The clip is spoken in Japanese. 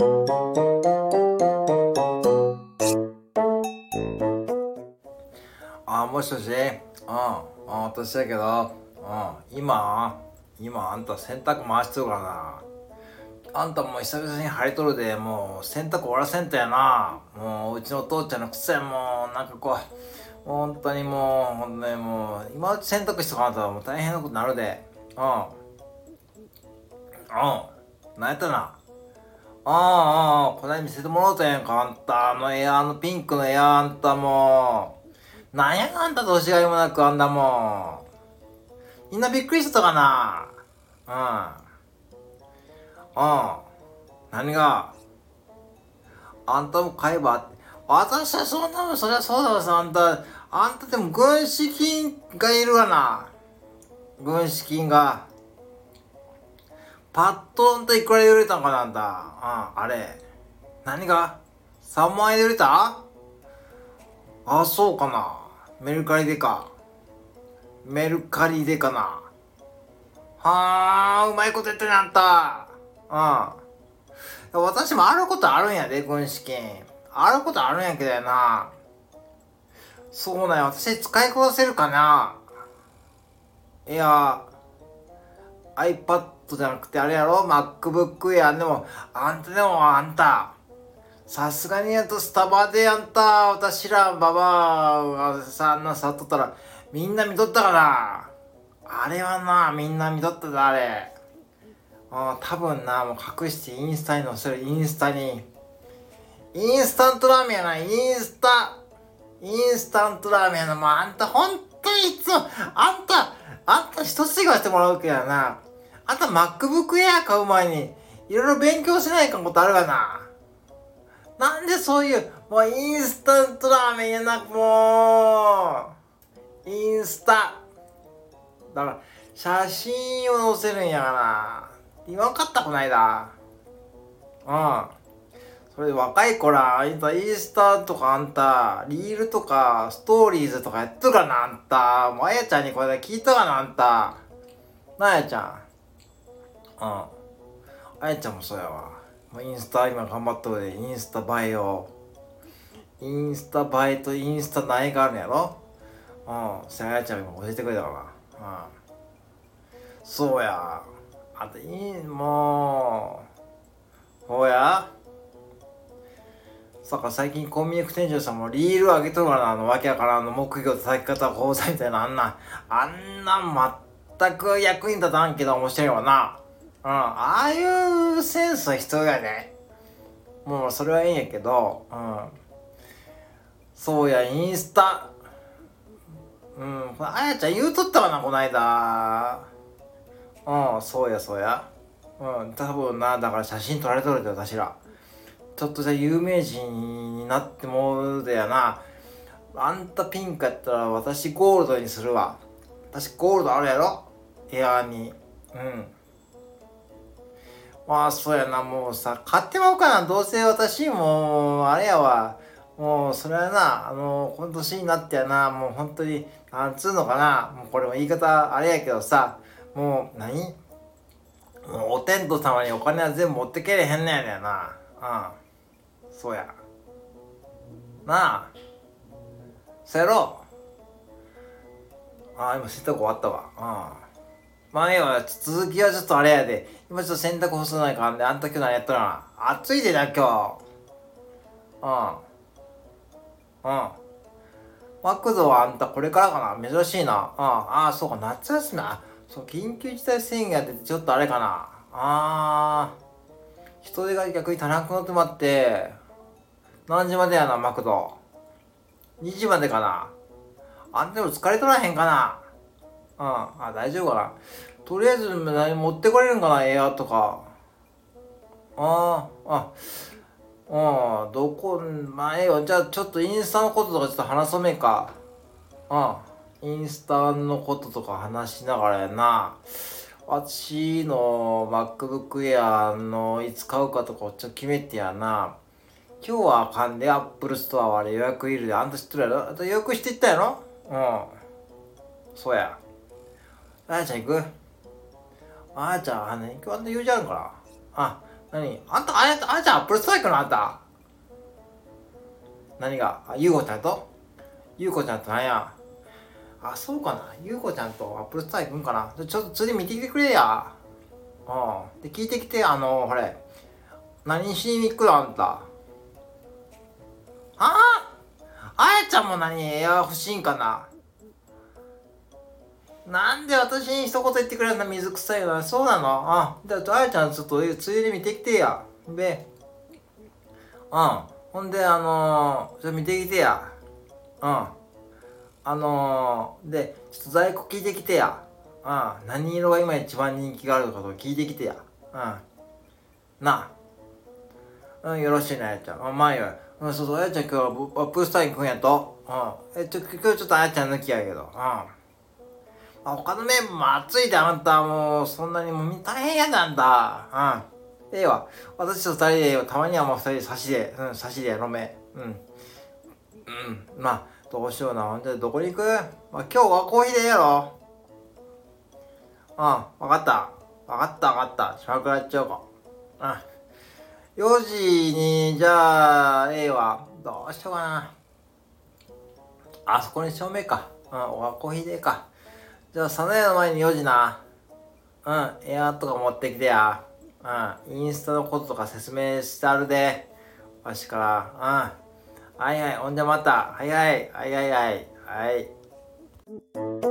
あもしもし？うんあ私だけど。うん今？今あんた洗濯回してるからな。あんたもう久々に晴れとるでもう洗濯終わらせんとやな。もううちのお父ちゃんのくせもうなんかこう本当にもう本当にもう今うち洗濯しとかんともう大変なことになるで。うん。うん。何やったな？ああああこない見せてもらおうとやんか。あんたあのエアあのピンクのエアあんたもう。なんやあんた年がいもなくあんだもん。みんなびっくりしたかな。うん。うん。何が？あんたも買えば？私はそんなのそりゃそうだわさあんた。あんたでも軍資金がいるわな。軍資金が。パッとんといくらで売れたんかなんた。うん、あれ。何が ?3 万円で売れた？あ、そうかな。メルカリでか。メルカリでかな。はあ、うまいこと言ってるねあんた。うん。私もあることあるんやで、軍資金。あることあるんやけどやな。そうなんや、私使いこなせるかないや、iPad じゃなくてあれやろ ?MacBook Air でも、あんたでもあんた、さすがにやとスタバであんた、私らババアがさ、んなさっとったら、みんな見とったかな？あれはな、みんな見とっただ、あれ。あ多分な、もう隠してインスタに載せる、インスタに。インスタントラーメンやな、インスタ。インスタントラーメンやな、もうあんたほんとにいつも、あんた、あんた一つ言わせてもらうけどな。あんた MacBook Air 買う前に、いろいろ勉強しないかんことあるかな。なんでそういう、もうインスタントラーメンやな、もう、インスタ。だから、写真を載せるんやから。言わんかったこないだ。うん。それで若い子ら、あんたインスタとかあんた、リールとか、ストーリーズとかやってるかなあんた。もうあやちゃんにこれで聞いたかなあんた。なあやちゃん。うん。あやちゃんもそうやわ。インスタ今頑張っとるでインスタ映えを。インスタ映えとインスタ苗があるんやろ？うん。せあやちゃん今教えてくれたわうん。そうや。あといいもう。ほうや。さか最近コンビニ店長さんもリール上げとるからなあのわけやからあの木魚叩き方講座みたいなあんな。あんな全く役に立たんけど面白いわな、ああいうセンスは必要やね。もうそれはいいんやけど、うん。そうや、インスタ。うん、あやちゃん言うとったわな、こないだ。うん、そうや、そうや。うん、多分な、だから写真撮られとるで、私ら。ちょっとじゃ有名人になってもうでやな。あんたピンクやったら私ゴールドにするわ。私ゴールドあるやろ？エアーに。うん。まあそうやな。もうさ買ってまおうかな。どうせ私もうあれやわ。もうそれはなあのこの年になってやな。もう本当になんつうのかな。もうこれも言い方あれやけどさもう何？もうお天道様にお金は全部持ってけれへんねやねんな。うん。そうや。なあ。そやろ。ああ今洗濯終わったわ。うん。まあね続きはちょっとあれやで。今ちょっと洗濯干さないかんで、あんた今日何やったら暑いでな、今日。うん。うん。マクドはあんたこれからかな？珍しいな。うん。ああ、そうか、夏休みな。そう、緊急事態宣言やってちょっとあれかな。ああ。人手が逆に足らなくなってまって、何時までやな、マクド？2時までかな？あんたも疲れとらへんかな？うん。あ、大丈夫かな。とりあえず何持ってこれるんかな、エアとか。ああ、あ、うん、どこ、まあええよ。じゃあちょっとインスタのこととかちょっと話そうめか。うん。インスタのこととか話しながらやな。私の MacBook Air のいつ買うかとかちょっと決めてやな。今日はあかんで、Apple Store はあれ予約いるで。あんた知ってるやろ？あと予約していったやろ？うん。そうや。あやちゃん行く？あやちゃん、あの、今日あんた用事あるから。あ、何？あんた、あやあやちゃんアップルストライクのあんた。何が？あ、ゆうこちゃんと？ゆうこちゃんとなんや？あ、そうかな。ゆうこちゃんとアップルストライクんかな。ちょっと次見てきてくれや。うん。で、聞いてきて、あの、ほれ。何しに行くのあんた？あ？ああやちゃんも何？エア欲しいんかな。なんで私に一言言ってくれるんだ水臭いな。そうなの？あ、じゃあ、あやちゃんちょっとついで見てきてや。で、うん。ほんで、あのー、ちょっと見てきてや。うん。あのー、で、ちょっと在庫聞いてきてや。うん。何色が今一番人気があるのかと聞いてきてや。うん。なあ。うん、よろしいね、あやちゃん。あ、まあよ。うん、そうそう、あやちゃん今日はアップスタインくんやと。うん。え、ちょ、今日ちょっとあやちゃん抜きやけど。うん。他のメンバーも暑いであんたもうそんなにもう大変やなんだ。うん。ええわ。私と二人でたまにはもう二人差しでうん差しで飲め。うん。うん。まあどうしような。ほんでどこに行く、まあ、今日はコーヒーでええやろ。うん。わかった。わかったわかった。しくらっちゃおうか。うん。4時にじゃあええわ。どうしようかな。あそこに照明か。うん。おコーヒーでか。じゃあ、サナヤの前に4時な。うん、エアとか持ってきてや。うん、インスタのこととか説明してあるで。わしから。うん。はいはい、ほんじゃまた。はいはい、はいはいはい。はい。